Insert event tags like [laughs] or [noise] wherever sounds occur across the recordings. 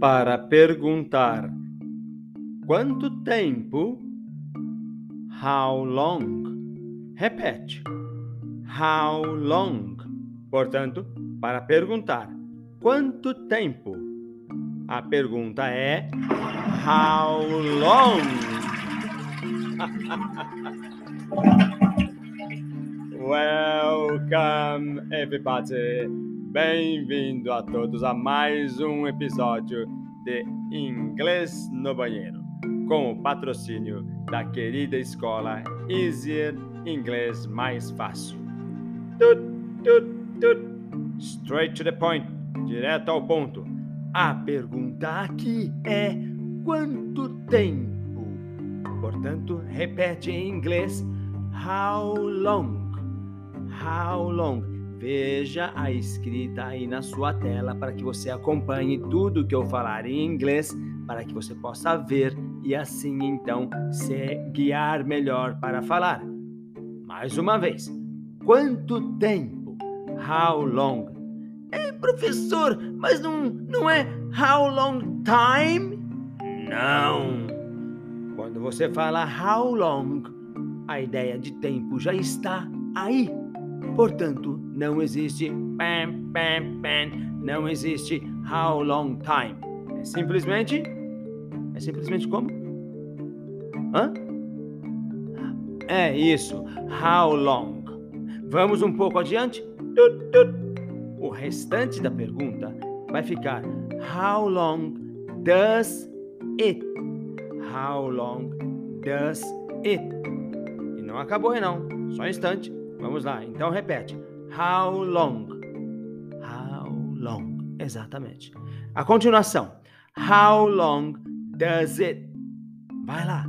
para perguntar quanto tempo? How long? Repete. How long? Portanto, para perguntar quanto tempo? A pergunta é How long? [laughs] Welcome, everybody! Bem-vindo a todos a mais um episódio de Inglês no Banheiro, com o patrocínio da querida escola Easier Inglês Mais Fácil. Tut, tut, tut. Straight to the point, direto ao ponto. A pergunta aqui é quanto tempo? Portanto, repete em inglês how long? How long? Veja a escrita aí na sua tela para que você acompanhe tudo que eu falar em inglês, para que você possa ver e assim então se guiar melhor para falar. Mais uma vez, quanto tempo? How long? É, professor, mas não, não é how long time? Não. Quando você fala how long, a ideia de tempo já está aí. Portanto, não existe pam, pam, pam, não existe how long time. É simplesmente. É simplesmente como? Hã? É isso. How long? Vamos um pouco adiante. O restante da pergunta vai ficar How long does it? How long does it? E não acabou não. Só um instante. Vamos lá. Então repete. How long? How long? Exatamente. A continuação. How long does it? Vai lá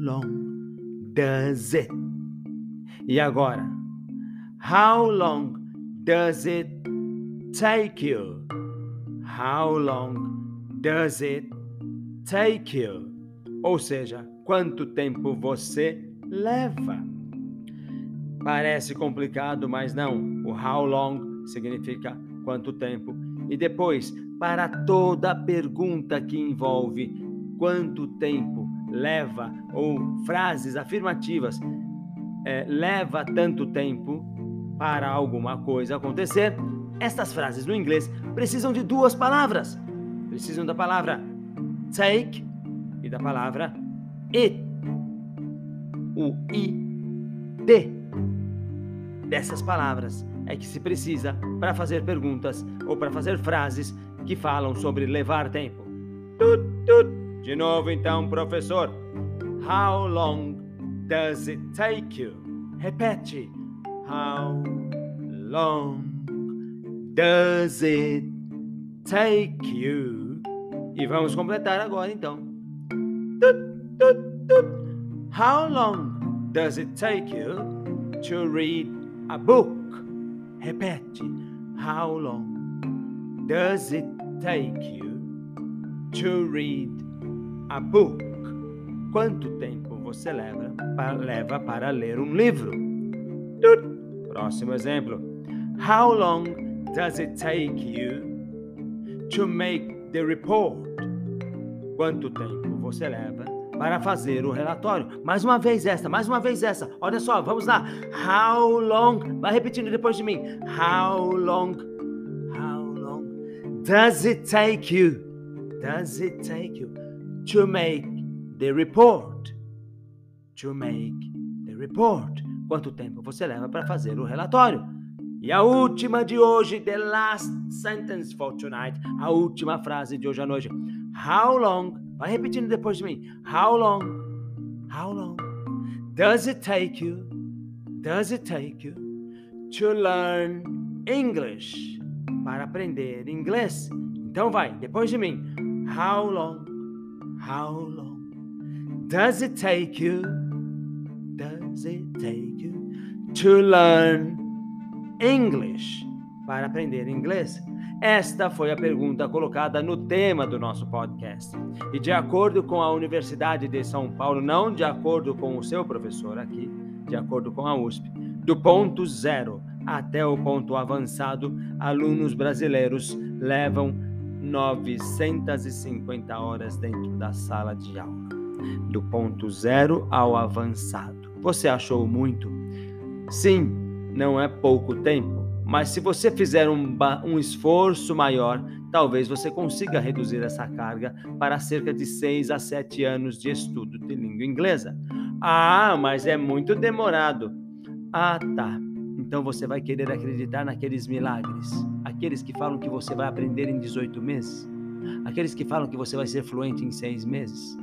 long does it? E agora? How long does it take you? How long does it take you? Ou seja, quanto tempo você leva? Parece complicado, mas não. O how long significa quanto tempo. E depois, para toda pergunta que envolve quanto tempo leva, ou frases afirmativas, é, leva tanto tempo para alguma coisa acontecer, estas frases no inglês precisam de duas palavras. Precisam da palavra take e da palavra it. O i, t dessas palavras é que se precisa para fazer perguntas ou para fazer frases que falam sobre levar tempo. Tut, tut. De novo, então, professor. How long does it take you? Repete. How long does it take you? E vamos completar agora, então. How long does it take you to read a book? Repete. How long does it take you to read a book. Quanto tempo você leva para, leva para ler um livro? Próximo exemplo. How long does it take you to make the report? Quanto tempo você leva para fazer o relatório? Mais uma vez essa, mais uma vez essa. Olha só, vamos lá. How long? Vai repetindo depois de mim. How long? How long does it take you? Does it take you to make the report. To make the report. Quanto tempo você leva para fazer o relatório? E a última de hoje, the last sentence for tonight, a última frase de hoje à noite. How long, vai repetindo depois de mim. How long, how long does it take you, does it take you to learn English? Para aprender inglês. Então vai, depois de mim. How long How long does it take you? Does it take you to learn English? Para aprender inglês? Esta foi a pergunta colocada no tema do nosso podcast. E de acordo com a Universidade de São Paulo, não de acordo com o seu professor aqui, de acordo com a USP, do ponto zero até o ponto avançado, alunos brasileiros levam 950 horas dentro da sala de aula, do ponto zero ao avançado. Você achou muito? Sim, não é pouco tempo, mas se você fizer um, um esforço maior, talvez você consiga reduzir essa carga para cerca de 6 a 7 anos de estudo de língua inglesa. Ah, mas é muito demorado. Ah, tá. Então você vai querer acreditar naqueles milagres, aqueles que falam que você vai aprender em 18 meses, aqueles que falam que você vai ser fluente em 6 meses.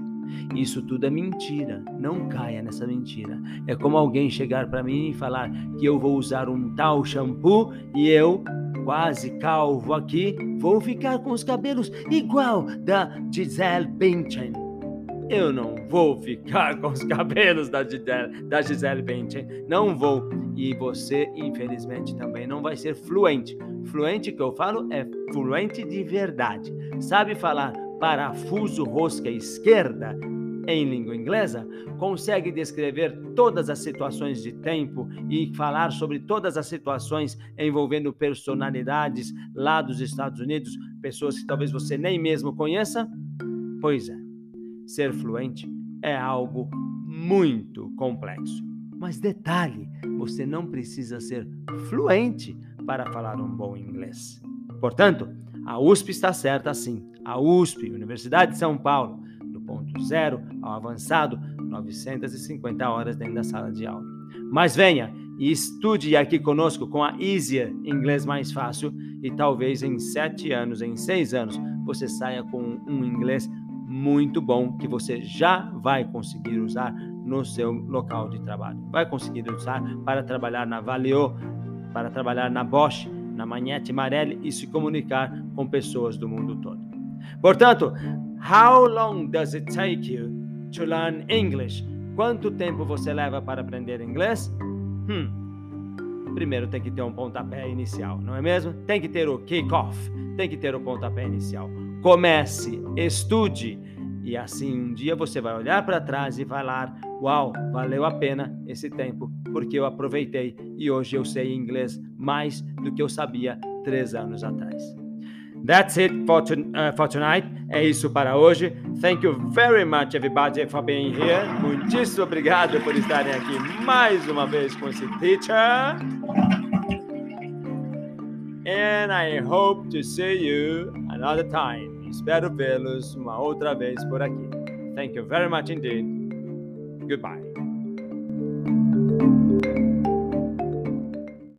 Isso tudo é mentira. Não caia nessa mentira. É como alguém chegar para mim e falar que eu vou usar um tal shampoo e eu, quase calvo aqui, vou ficar com os cabelos igual da Gisele Bündchen. Eu não vou ficar com os cabelos da Gisele, da Bündchen. Não vou. E você, infelizmente, também não vai ser fluente. Fluente que eu falo é fluente de verdade. Sabe falar parafuso rosca esquerda em língua inglesa, consegue descrever todas as situações de tempo e falar sobre todas as situações envolvendo personalidades lá dos Estados Unidos, pessoas que talvez você nem mesmo conheça? Pois é, ser fluente é algo muito complexo. Mas detalhe, você não precisa ser fluente para falar um bom inglês. Portanto, a USP está certa sim. A USP, Universidade de São Paulo, do ponto zero ao avançado, 950 horas dentro da sala de aula. Mas venha e estude aqui conosco com a Easier Inglês Mais Fácil e talvez em sete anos, em seis anos, você saia com um inglês muito bom que você já vai conseguir usar no seu local de trabalho. Vai conseguir usar para trabalhar na Valeo, para trabalhar na Bosch, na Magnete Marelli e se comunicar com pessoas do mundo todo. Portanto, how long does it take you to learn English? Quanto tempo você leva para aprender inglês? Hum, primeiro tem que ter um pontapé inicial, não é mesmo? Tem que ter o kick-off, tem que ter o pontapé inicial. Comece, estude, e assim um dia você vai olhar para trás e falar: Uau, valeu a pena esse tempo, porque eu aproveitei e hoje eu sei inglês mais do que eu sabia três anos atrás. That's it for, to, uh, for tonight. É isso para hoje. Thank you very much, everybody, for being here. Muitíssimo obrigado por estarem aqui mais uma vez com esse teacher. And I hope to see you another time. Espero vê-los uma outra vez por aqui. Thank you very much indeed. Goodbye.